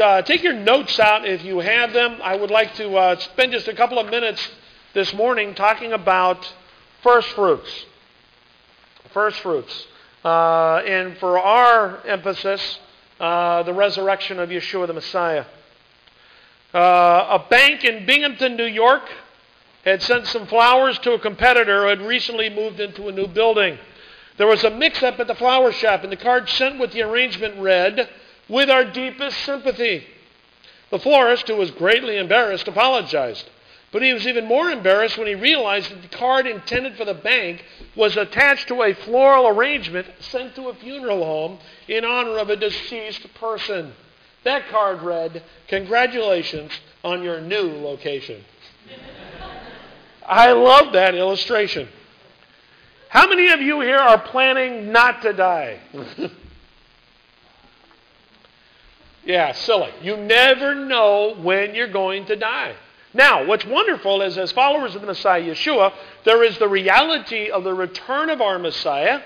Uh, take your notes out if you have them. I would like to uh, spend just a couple of minutes this morning talking about first fruits. First fruits. Uh, and for our emphasis, uh, the resurrection of Yeshua the Messiah. Uh, a bank in Binghamton, New York, had sent some flowers to a competitor who had recently moved into a new building. There was a mix up at the flower shop, and the card sent with the arrangement read, with our deepest sympathy. The florist, who was greatly embarrassed, apologized. But he was even more embarrassed when he realized that the card intended for the bank was attached to a floral arrangement sent to a funeral home in honor of a deceased person. That card read, Congratulations on your new location. I love that illustration. How many of you here are planning not to die? Yeah, silly. You never know when you're going to die. Now, what's wonderful is, as followers of the Messiah Yeshua, there is the reality of the return of our Messiah.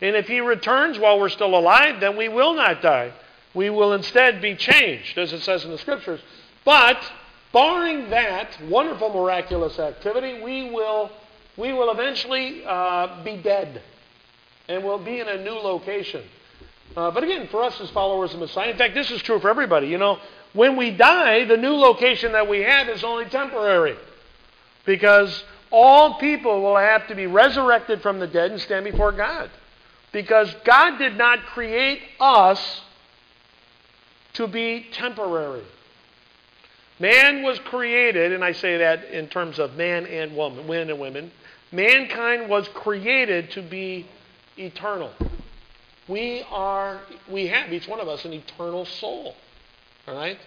And if he returns while we're still alive, then we will not die. We will instead be changed, as it says in the Scriptures. But, barring that wonderful miraculous activity, we will, we will eventually uh, be dead. And we'll be in a new location. Uh, but again, for us as followers of Messiah, in fact, this is true for everybody. You know, when we die, the new location that we have is only temporary. Because all people will have to be resurrected from the dead and stand before God. Because God did not create us to be temporary. Man was created, and I say that in terms of man and woman, men and women. Mankind was created to be eternal. We are, we have, each one of us, an eternal soul. All right?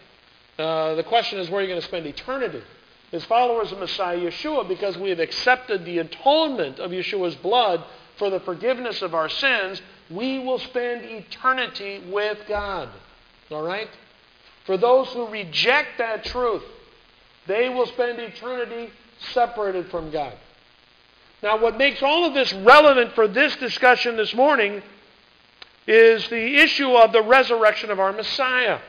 Uh, the question is, where are you going to spend eternity? As followers of Messiah Yeshua, because we have accepted the atonement of Yeshua's blood for the forgiveness of our sins, we will spend eternity with God. All right? For those who reject that truth, they will spend eternity separated from God. Now, what makes all of this relevant for this discussion this morning is the issue of the resurrection of our Messiah.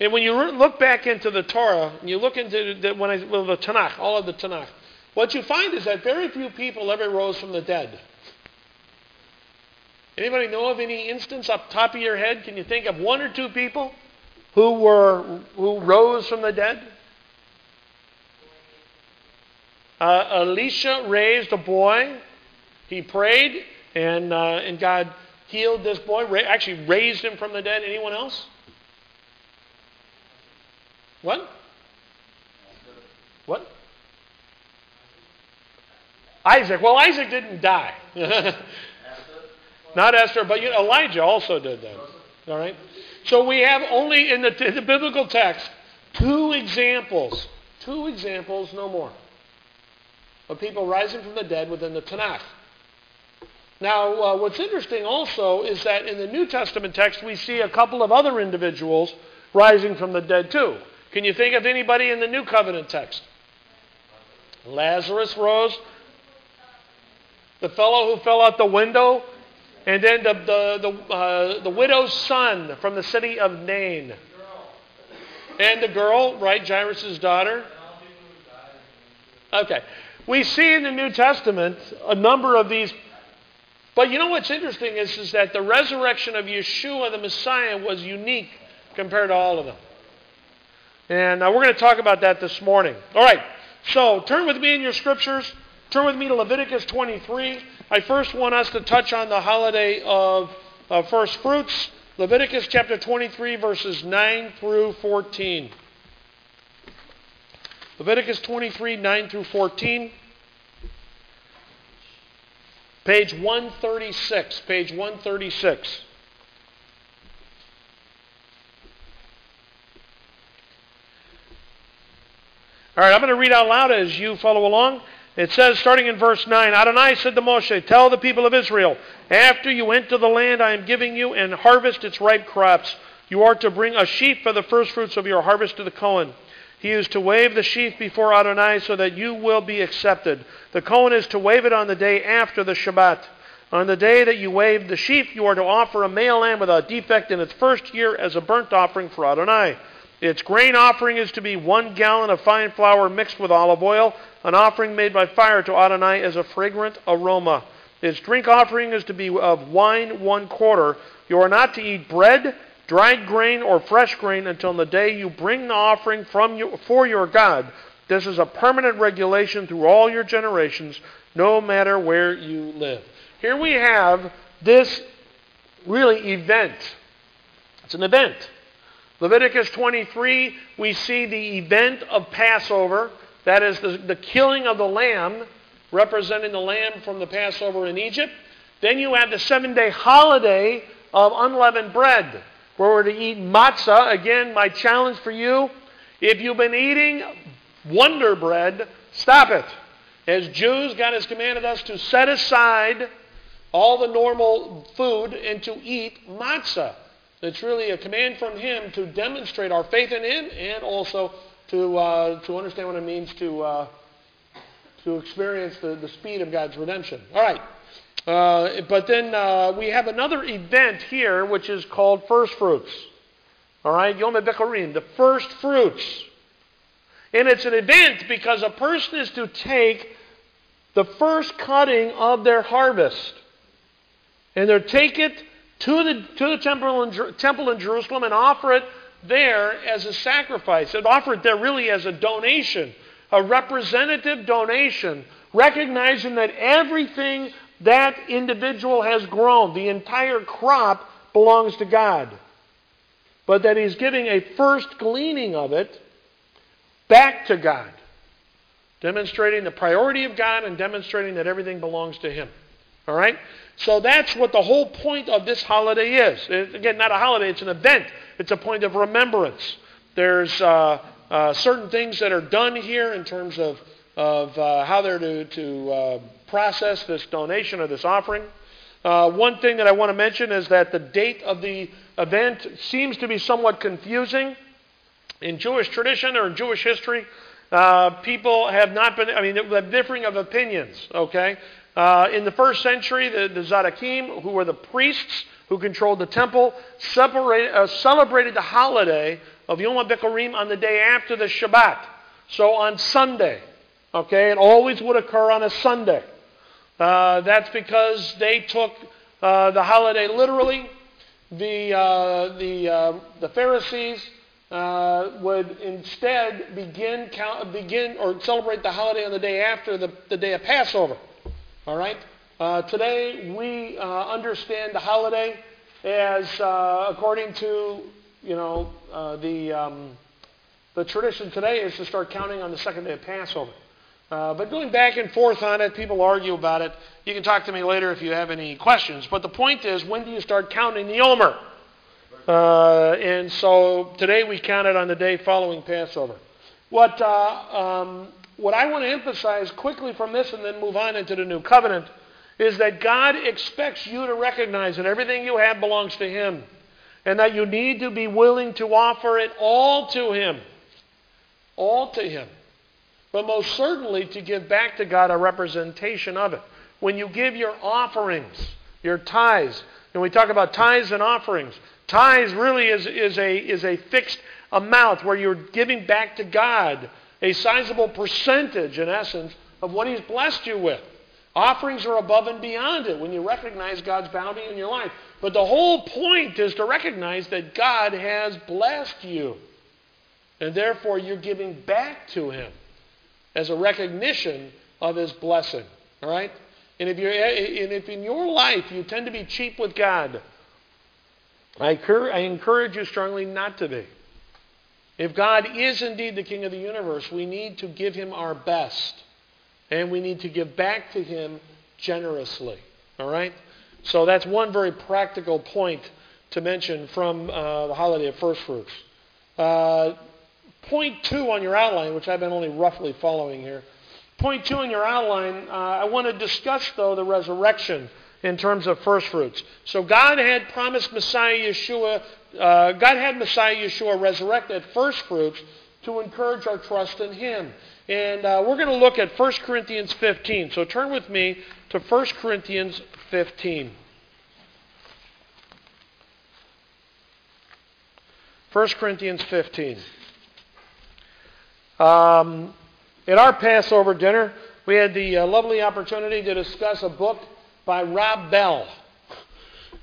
And when you look back into the Torah, and you look into the, when I, well, the Tanakh, all of the Tanakh, what you find is that very few people ever rose from the dead. Anybody know of any instance up top of your head? Can you think of one or two people who were who rose from the dead? Uh, Elisha raised a boy. He prayed. And, uh, and God healed this boy, ra- actually raised him from the dead. Anyone else? What? What? Isaac. Well, Isaac didn't die. Not Esther, but you know, Elijah also did that. All right? So we have only in the, in the biblical text two examples, two examples, no more, of people rising from the dead within the Tanakh. Now, uh, what's interesting also is that in the New Testament text, we see a couple of other individuals rising from the dead too. Can you think of anybody in the New Covenant text? Lazarus rose. The fellow who fell out the window. And then the, the, the, uh, the widow's son from the city of Nain. And the girl, right, Jairus' daughter. Okay. We see in the New Testament a number of these but you know what's interesting is, is that the resurrection of Yeshua, the Messiah, was unique compared to all of them. And uh, we're going to talk about that this morning. All right, so turn with me in your scriptures. Turn with me to Leviticus 23. I first want us to touch on the holiday of, of first fruits. Leviticus chapter 23, verses 9 through 14. Leviticus 23, 9 through 14. Page 136. Page 136. All right, I'm going to read out loud as you follow along. It says, starting in verse 9 Adonai said to Moshe, Tell the people of Israel, after you enter the land I am giving you and harvest its ripe crops, you are to bring a sheaf for the firstfruits of your harvest to the Cohen. He is to wave the sheaf before Adonai so that you will be accepted. The Cohen is to wave it on the day after the Shabbat. On the day that you wave the sheaf, you are to offer a male lamb without defect in its first year as a burnt offering for Adonai. Its grain offering is to be one gallon of fine flour mixed with olive oil, an offering made by fire to Adonai as a fragrant aroma. Its drink offering is to be of wine one quarter. You are not to eat bread, dried grain, or fresh grain until the day you bring the offering from for your God. This is a permanent regulation through all your generations, no matter where you live. Here we have this really event. It's an event. Leviticus 23, we see the event of Passover. That is the, the killing of the lamb, representing the lamb from the Passover in Egypt. Then you have the seven day holiday of unleavened bread, where we're to eat matzah. Again, my challenge for you if you've been eating wonder bread, stop it. As Jews, God has commanded us to set aside all the normal food and to eat matzah. It's really a command from Him to demonstrate our faith in Him and also to, uh, to understand what it means to, uh, to experience the, the speed of God's redemption. All right. Uh, but then uh, we have another event here which is called first fruits. All right, Yom HaBikurim, the first fruits. And it's an event because a person is to take the first cutting of their harvest and they're take it to the, to the temple, in, temple in Jerusalem and offer it there as a sacrifice. It there really as a donation, a representative donation, recognizing that everything that individual has grown, the entire crop, belongs to God. But that he's giving a first gleaning of it back to God, demonstrating the priority of God and demonstrating that everything belongs to Him. All right? So that's what the whole point of this holiday is. It, again, not a holiday, it's an event, it's a point of remembrance. There's uh, uh, certain things that are done here in terms of, of uh, how they're to, to uh, process this donation or this offering. Uh, one thing that I want to mention is that the date of the event seems to be somewhat confusing. In Jewish tradition or in Jewish history, uh, people have not been, I mean, they have differing of opinions, okay? Uh, in the first century, the, the Zadokim, who were the priests who controlled the temple, uh, celebrated the holiday of Yom HaBikurim on the day after the Shabbat. So on Sunday. Okay, it always would occur on a Sunday. Uh, that's because they took uh, the holiday literally. The, uh, the, uh, the Pharisees would instead begin, count, begin or celebrate the holiday on the day after the, the day of Passover. All right? Uh, today we uh, understand the holiday as, uh, according to, you know, uh, the, um, the tradition today is to start counting on the second day of Passover. Uh, but going back and forth on it, people argue about it. You can talk to me later if you have any questions. But the point is, when do you start counting the Omer? Uh, and so today we counted on the day following Passover. What um, what I want to emphasize quickly from this and then move on into the new covenant is that God expects you to recognize that everything you have belongs to Him and that you need to be willing to offer it all to Him. All to Him. But most certainly to give back to God a representation of it. When you give your offerings, your tithes, and we talk about tithes and offerings, tithes really is, is, a, is a fixed amount where you're giving back to God a sizable percentage, in essence, of what He's blessed you with. Offerings are above and beyond it when you recognize God's bounty in your life. But the whole point is to recognize that God has blessed you. And therefore, you're giving back to Him as a recognition of His blessing. All right? And if, you're, and if in your life you tend to be cheap with God, I encourage you strongly not to be. If God is indeed the King of the universe, we need to give him our best. And we need to give back to him generously. All right? So that's one very practical point to mention from uh, the holiday of first fruits. Uh, point two on your outline, which I've been only roughly following here. Point two on your outline, uh, I want to discuss, though, the resurrection in terms of first fruits. So God had promised Messiah Yeshua uh, God had Messiah Yeshua resurrected first fruits to encourage our trust in Him. And uh, we're going to look at 1 Corinthians 15. So turn with me to 1 Corinthians 15. 1 Corinthians 15. Um, at our Passover dinner, we had the uh, lovely opportunity to discuss a book by Rob Bell.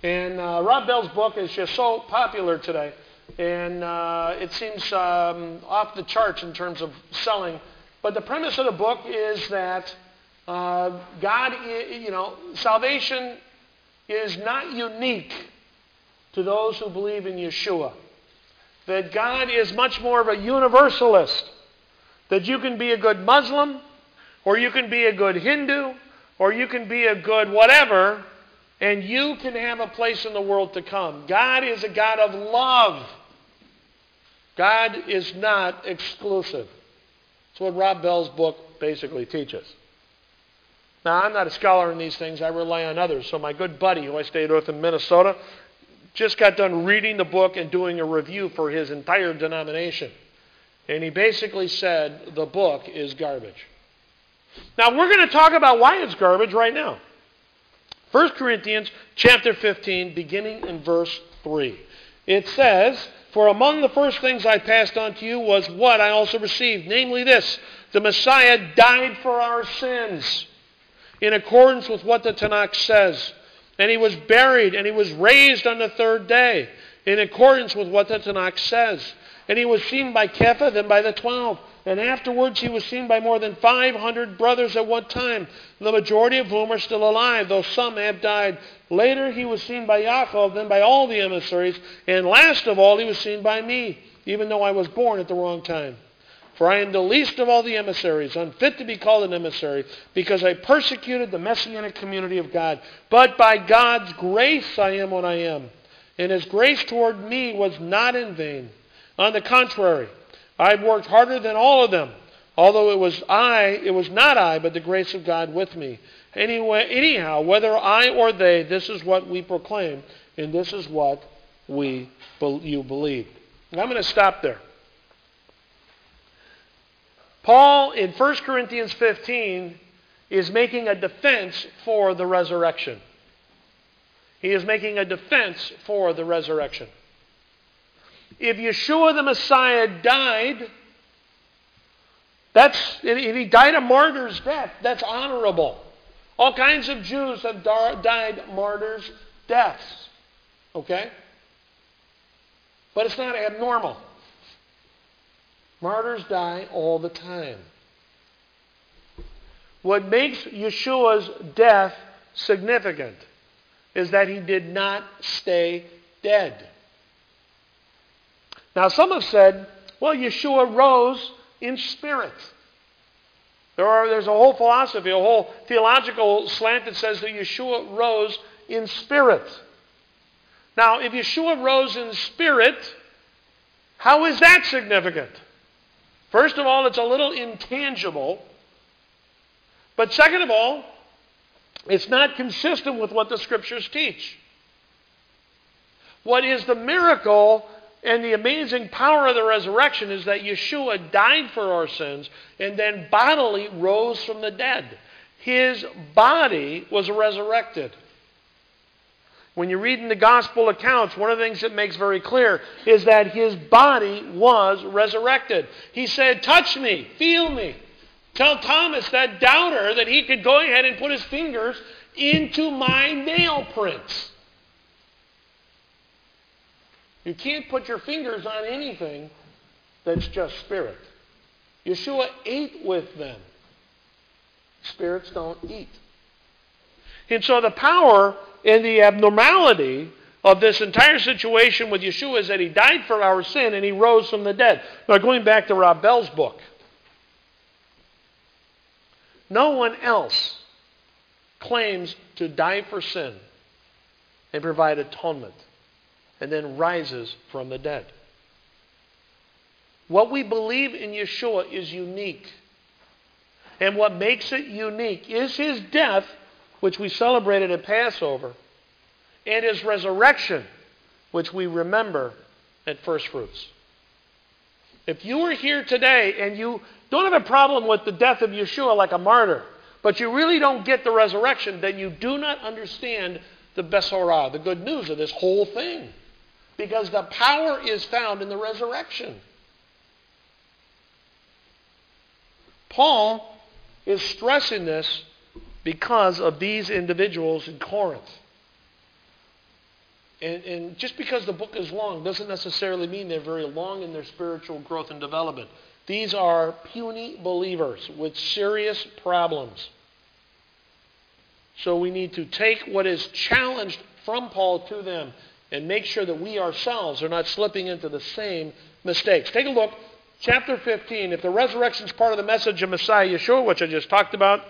And uh, Rob Bell's book is just so popular today. And uh, it seems um, off the charts in terms of selling. But the premise of the book is that uh, God, you know, salvation is not unique to those who believe in Yeshua. That God is much more of a universalist. That you can be a good Muslim, or you can be a good Hindu, or you can be a good whatever, and you can have a place in the world to come. God is a God of love. God is not exclusive. That's what Rob Bell's book basically teaches. Now, I'm not a scholar in these things. I rely on others. So, my good buddy who I stayed with in Minnesota just got done reading the book and doing a review for his entire denomination. And he basically said the book is garbage. Now, we're going to talk about why it's garbage right now. 1 Corinthians chapter 15, beginning in verse 3. It says, For among the first things I passed on to you was what I also received, namely this the Messiah died for our sins in accordance with what the Tanakh says. And he was buried and he was raised on the third day in accordance with what the Tanakh says. And he was seen by Kepha, then by the twelve. And afterwards he was seen by more than 500 brothers at one time, the majority of whom are still alive, though some have died. Later he was seen by Yaakov, then by all the emissaries, and last of all he was seen by me, even though I was born at the wrong time. For I am the least of all the emissaries, unfit to be called an emissary, because I persecuted the messianic community of God. But by God's grace I am what I am. And his grace toward me was not in vain. On the contrary, I've worked harder than all of them. Although it was I, it was not I, but the grace of God with me. Anyway, anyhow, whether I or they, this is what we proclaim, and this is what we you believe. I'm going to stop there. Paul in 1 Corinthians 15 is making a defense for the resurrection. He is making a defense for the resurrection. If Yeshua the Messiah died, that's if he died a martyr's death, that's honorable. All kinds of Jews have died martyrs' deaths. Okay? But it's not abnormal. Martyrs die all the time. What makes Yeshua's death significant is that he did not stay dead. Now, some have said, well, Yeshua rose in spirit. There are, there's a whole philosophy, a whole theological slant that says that Yeshua rose in spirit. Now, if Yeshua rose in spirit, how is that significant? First of all, it's a little intangible. But second of all, it's not consistent with what the scriptures teach. What is the miracle and the amazing power of the resurrection is that Yeshua died for our sins and then bodily rose from the dead. His body was resurrected. When you read in the gospel accounts, one of the things that makes very clear is that his body was resurrected. He said, Touch me, feel me. Tell Thomas, that doubter, that he could go ahead and put his fingers into my nail prints. You can't put your fingers on anything that's just spirit. Yeshua ate with them. Spirits don't eat. And so the power and the abnormality of this entire situation with Yeshua is that he died for our sin and he rose from the dead. Now, going back to Rob Bell's book, no one else claims to die for sin and provide atonement and then rises from the dead. What we believe in Yeshua is unique. And what makes it unique is his death, which we celebrated at Passover, and his resurrection, which we remember at First Fruits. If you are here today and you don't have a problem with the death of Yeshua like a martyr, but you really don't get the resurrection, then you do not understand the Besorah, the good news of this whole thing. Because the power is found in the resurrection. Paul is stressing this because of these individuals in Corinth. And, and, just because the book is long doesn't necessarily mean they're very long in their spiritual growth and development. These are puny believers with serious problems. So we need to take what is challenged from Paul to them and make sure that we ourselves are not slipping into the same mistakes. Take a look, chapter 15. If the resurrection is part of the message of Messiah Yeshua, which I just talked about,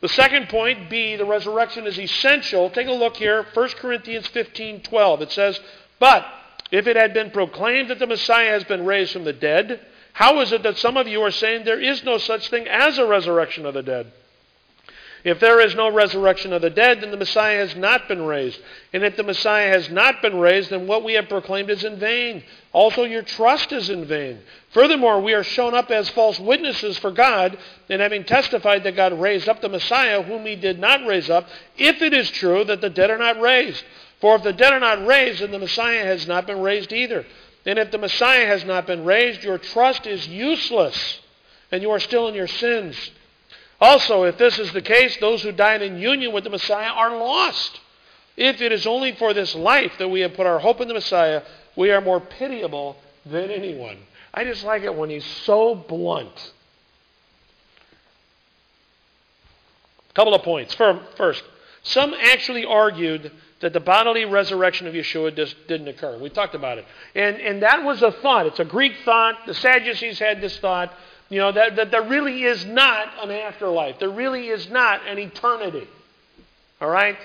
the second point, B, the resurrection is essential. Take a look here, 1 Corinthians 15 12. It says, But if it had been proclaimed that the Messiah has been raised from the dead, how is it that some of you are saying there is no such thing as a resurrection of the dead? If there is no resurrection of the dead, then the Messiah has not been raised. And if the Messiah has not been raised, then what we have proclaimed is in vain. Also, your trust is in vain. Furthermore, we are shown up as false witnesses for God, and having testified that God raised up the Messiah, whom he did not raise up, if it is true that the dead are not raised. For if the dead are not raised, then the Messiah has not been raised either. And if the Messiah has not been raised, your trust is useless, and you are still in your sins. Also, if this is the case, those who died in union with the Messiah are lost. If it is only for this life that we have put our hope in the Messiah, we are more pitiable than anyone. I just like it when he's so blunt. A couple of points. First, some actually argued that the bodily resurrection of Yeshua just didn't occur. We talked about it. And, and that was a thought. It's a Greek thought. The Sadducees had this thought. You know, that, that there really is not an afterlife. There really is not an eternity. All right?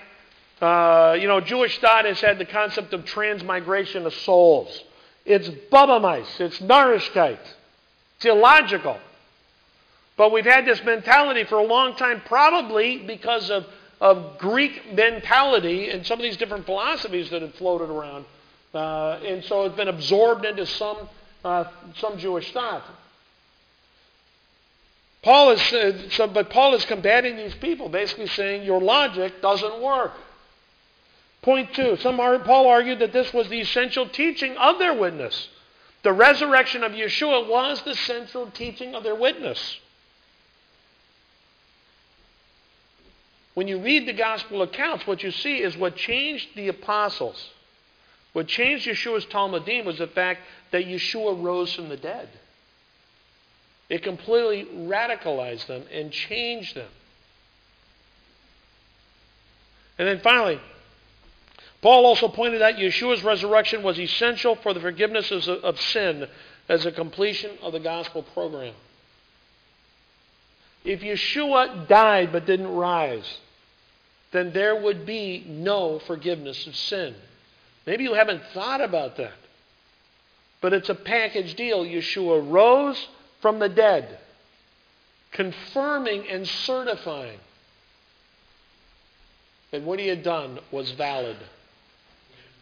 Uh, you know, Jewish thought has had the concept of transmigration of souls. It's Bubamais. It's Narishkeit. It's illogical. But we've had this mentality for a long time, probably because of, of Greek mentality and some of these different philosophies that have floated around. Uh, and so it's been absorbed into some, uh, some Jewish thought. Paul is, uh, so, but Paul is combating these people, basically saying your logic doesn't work. Point two, some Paul argued that this was the essential teaching of their witness. The resurrection of Yeshua was the central teaching of their witness. When you read the gospel accounts, what you see is what changed the apostles. What changed Yeshua's Talmidim was the fact that Yeshua rose from the dead. It completely radicalized them and changed them. And then finally, Paul also pointed out Yeshua's resurrection was essential for the forgiveness of, sin as a completion of the gospel program. If Yeshua died but didn't rise, then there would be no forgiveness of sin. Maybe you haven't thought about that. But it's a package deal. Yeshua rose, from the dead, confirming and certifying that what he had done was valid.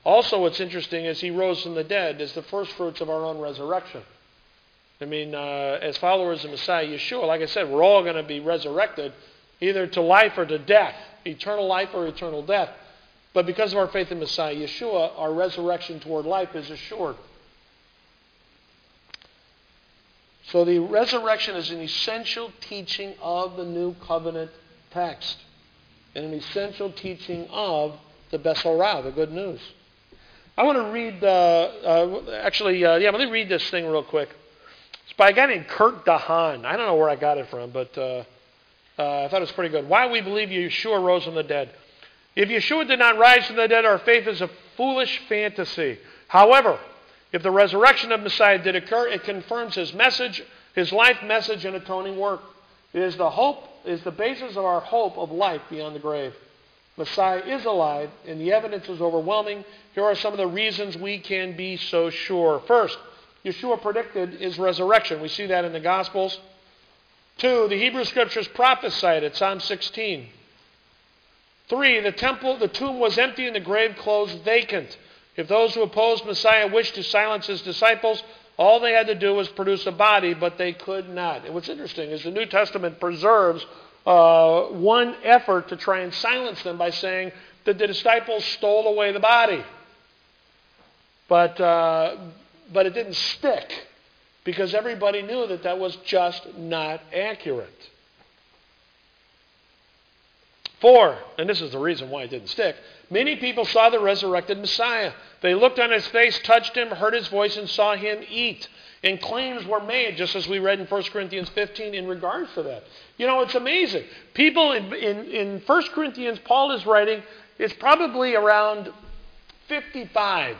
Also, what's interesting is he rose from the dead as the first fruits of our own resurrection. I mean, uh, as followers of Messiah Yeshua, like I said, we're all going to be resurrected either to life or to death, eternal life or eternal death. But because of our faith in Messiah Yeshua, our resurrection toward life is assured. So the resurrection is an essential teaching of the new covenant text and an essential teaching of the Besorah, the good news. I want to read, uh, uh, actually, uh, yeah, let me read this thing real quick. It's by a guy named Kurt DeHaan. I don't know where I got it from, but uh, uh, I thought it was pretty good. Why we believe Yeshua rose from the dead. If Yeshua did not rise from the dead, our faith is a foolish fantasy. However, if the resurrection of Messiah did occur, it confirms his message, his life message, and atoning work. It is the hope, is the basis of our hope of life beyond the grave. Messiah is alive, and the evidence is overwhelming. Here are some of the reasons we can be so sure. First, Yeshua predicted his resurrection. We see that in the Gospels. Two, the Hebrew Scriptures prophesied it, Psalm 16. Three, the temple, the tomb was empty and the grave closed vacant. If those who opposed Messiah wished to silence his disciples, all they had to do was produce a body, but they could not. And what's interesting is the New Testament preserves uh, one effort to try and silence them by saying that the disciples stole away the body. But, uh, but it didn't stick because everybody knew that that was just not accurate. And this is the reason why it didn't stick, many people saw the resurrected Messiah. They looked on his face, touched him, heard his voice, and saw him eat. And claims were made, just as we read in 1 Corinthians 15, in regards to that. You know, it's amazing. People in, in, in 1 Corinthians, Paul is writing, it's probably around 55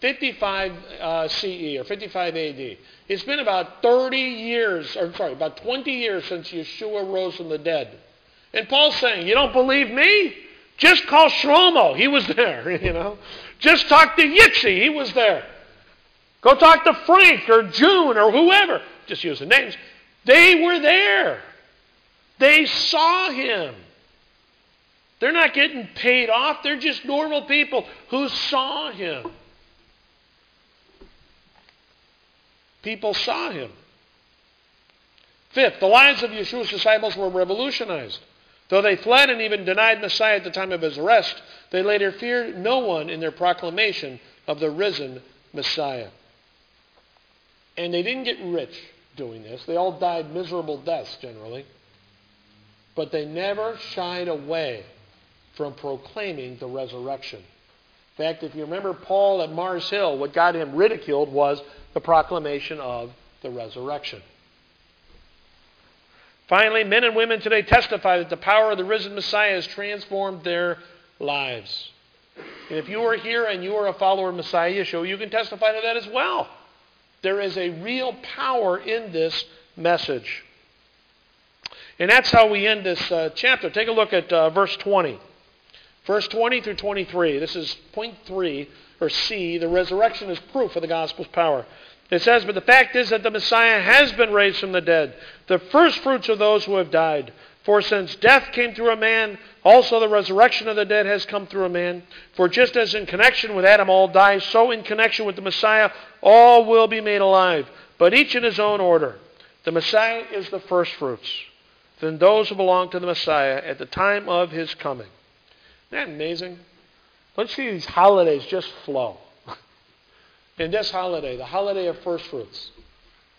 55 uh, CE or 55 AD. It's been about 30 years, or sorry, about 20 years since Yeshua rose from the dead. And Paul's saying, You don't believe me? Just call Shlomo. He was there, you know. Just talk to Yitzi. He was there. Go talk to Frank or June or whoever. Just use the names. They were there. They saw him. They're not getting paid off. They're just normal people who saw him. People saw him. Fifth, the lives of Yeshua's disciples were revolutionized. Though they fled and even denied Messiah at the time of his arrest, they later feared no one in their proclamation of the risen Messiah. And they didn't get rich doing this. They all died miserable deaths generally. But they never shied away from proclaiming the resurrection. In fact, if you remember Paul at Mars Hill, what got him ridiculed was the proclamation of the resurrection. Finally, men and women today testify that the power of the risen Messiah has transformed their lives. And if you are here and you are a follower of Messiah Yeshua, you can testify to that as well. There is a real power in this message. And that's how we end this uh, chapter. Take a look at uh, verse 20. Verse 20 through 23. This is point 3, or C. The resurrection is proof of the gospel's power. It says, But the fact is that the Messiah has been raised from the dead, the first fruits of those who have died. For since death came through a man, also the resurrection of the dead has come through a man. For just as in connection with Adam all die, so in connection with the Messiah all will be made alive, but each in his own order. The Messiah is the first fruits, then those who belong to the Messiah at the time of his coming. Isn't that amazing? Let's see these holidays just flow. and this holiday, the holiday of first fruits,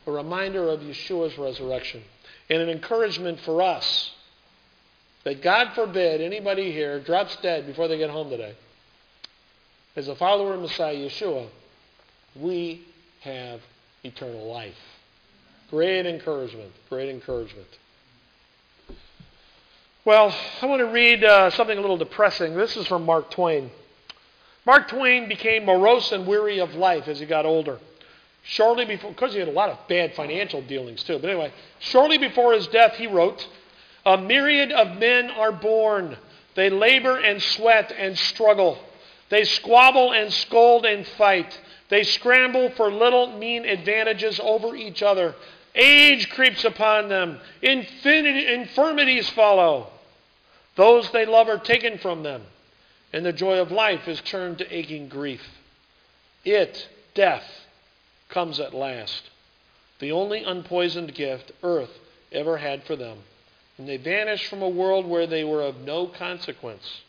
a reminder of Yeshua's resurrection and an encouragement for us that God forbid anybody here drops dead before they get home today. As a follower of Messiah Yeshua, we have eternal life. Great encouragement. Great encouragement. Well, I want to read uh, something a little depressing. This is from Mark Twain. Mark Twain became morose and weary of life as he got older. Shortly before, because he had a lot of bad financial dealings too, but anyway, shortly before his death, he wrote, A myriad of men are born. They labor and sweat and struggle. They squabble and scold and fight. They scramble for little mean advantages over each other. Age creeps upon them. Infinity, infirmities follow. Those they love are taken from them and the joy of life is turned to aching grief. It, death, comes at last, the only unpoisoned gift earth ever had for them. And they vanish from a world where they were of no consequence,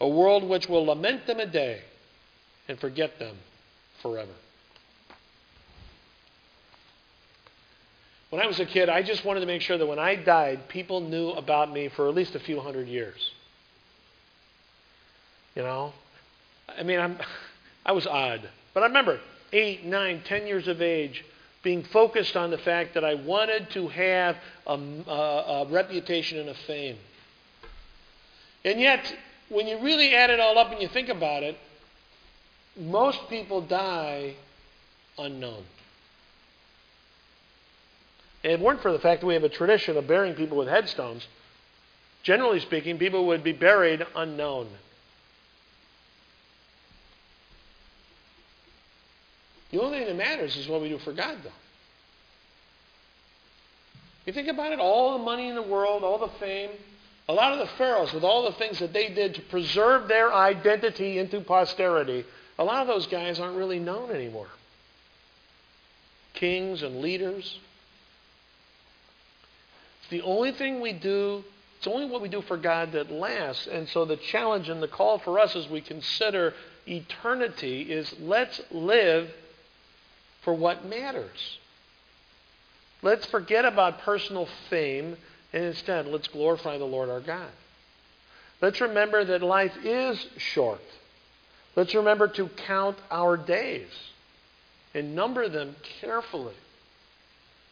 a world which will lament them a day and forget them forever. When I was a kid, I just wanted to make sure that when I died, people knew about me for at least a few hundred years. You know? I mean, I'm, I was odd. But I remember eight, nine, ten years of age being focused on the fact that I wanted to have a, a, a reputation and a fame. And yet, when you really add it all up and you think about it, most people die unknown. And it weren't for the fact that we have a tradition of burying people with headstones, generally speaking, people would be buried unknown. The only thing that matters is what we do for God, though. You think about it, all the money in the world, all the fame, a lot of the pharaohs, with all the things that they did to preserve their identity into posterity, a lot of those guys aren't really known anymore. Kings and leaders. The only thing we do It's only what we do for God that lasts. And so the challenge and the call for us as we consider eternity is let's live for what matters. Let's forget about personal fame and instead let's glorify the Lord our God. Let's remember that life is short. Let's remember to count our days and number them carefully,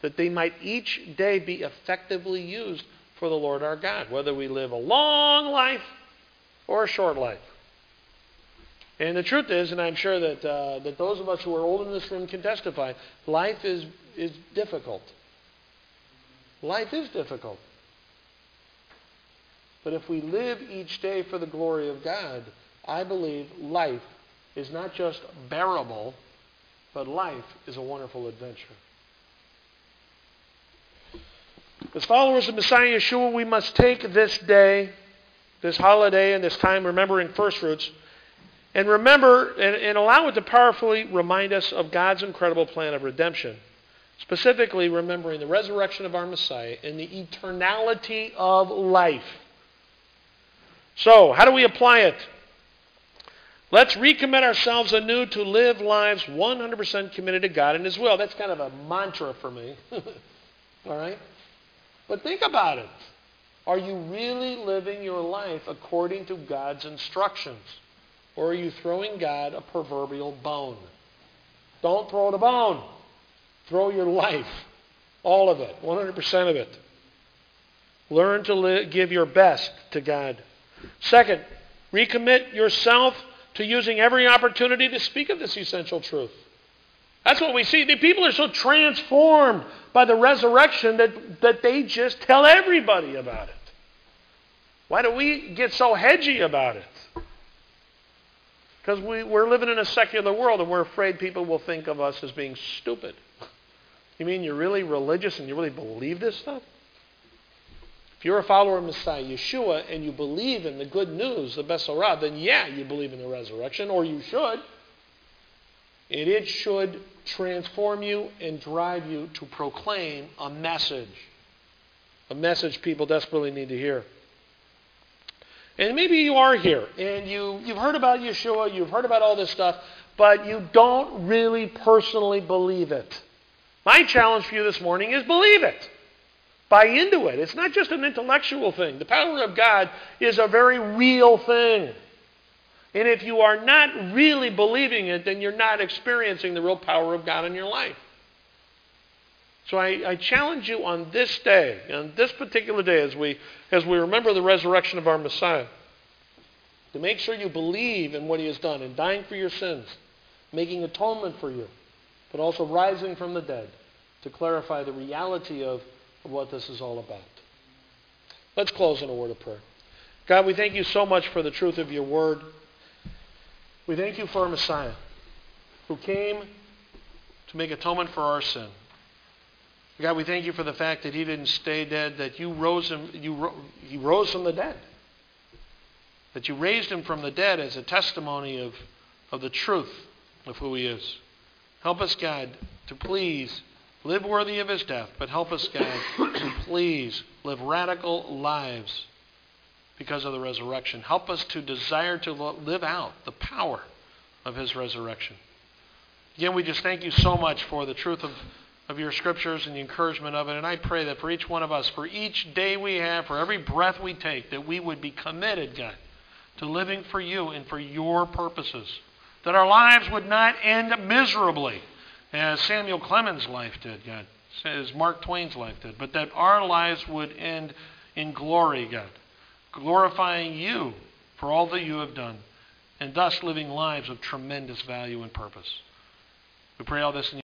that they might each day be effectively used for the Lord our God, whether we live a long life or a short life. And the truth is, and I'm sure that, uh, that those of us who are old in this room can testify, life is, is difficult. Life is difficult. But if we live each day for the glory of God, I believe life is not just bearable, but life is a wonderful adventure. As followers of Messiah Yeshua, we must take this day, this holiday, and this time remembering first fruits, and remember and, and allow it to powerfully remind us of God's incredible plan of redemption. Specifically, remembering the resurrection of our Messiah and the eternality of life. So, how do we apply it? Let's recommit ourselves anew to live lives 100% committed to God and His will. That's kind of a mantra for me. All right? But think about it. Are you really living your life according to God's instructions? Or are you throwing God a proverbial bone? Don't throw the bone. Throw your life. All of it. 100% of it. Learn to live, give your best to God. Second, recommit yourself to using every opportunity to speak of this essential truth. That's what we see. The people are so transformed by the resurrection that, that they just tell everybody about it. Why do we get so hedgy about it? Because we, we're living in a secular world and we're afraid people will think of us as being stupid. You mean you're really religious and you really believe this stuff? If you're a follower of Messiah Yeshua and you believe in the good news, the Besorah, then yeah, you believe in the resurrection, or you should. And it should transform you and drive you to proclaim a message. A message people desperately need to hear. And maybe you are here and you, you've heard about Yeshua, you've heard about all this stuff, but you don't really personally believe it. My challenge for you this morning is believe it. Buy into it. It's not just an intellectual thing. The power of God is a very real thing. And if you are not really believing it, then you're not experiencing the real power of God in your life. So I, I, challenge you on this day, on this particular day, as we, as we remember the resurrection of our Messiah, to make sure you believe in what he has done in dying for your sins, making atonement for you, but also rising from the dead to clarify the reality of of what this is all about. Let's close in a word of prayer. God, we thank you so much for the truth of your word. We thank you for our Messiah who came to make atonement for our sin. God, we thank you for the fact that he didn't stay dead, that you rose him, you, he rose from the dead. That you raised him from the dead as a testimony of, of the truth of who he is. Help us, God, to please live worthy of his death, but help us, God, to please live radical lives because of the resurrection. Help us to desire to live out the power of his resurrection. Again, we just thank you so much for the truth of, of your scriptures and the encouragement of it. And I pray that for each one of us, for each day we have, for every breath we take, that we would be committed, God, to living for you and for your purposes. That our lives would not end miserably as Samuel Clemens' life did, God, as Mark Twain's life did, but that our lives would end in glory, God, glorifying you for all that you have done, and thus living lives of tremendous value and purpose. We pray all this in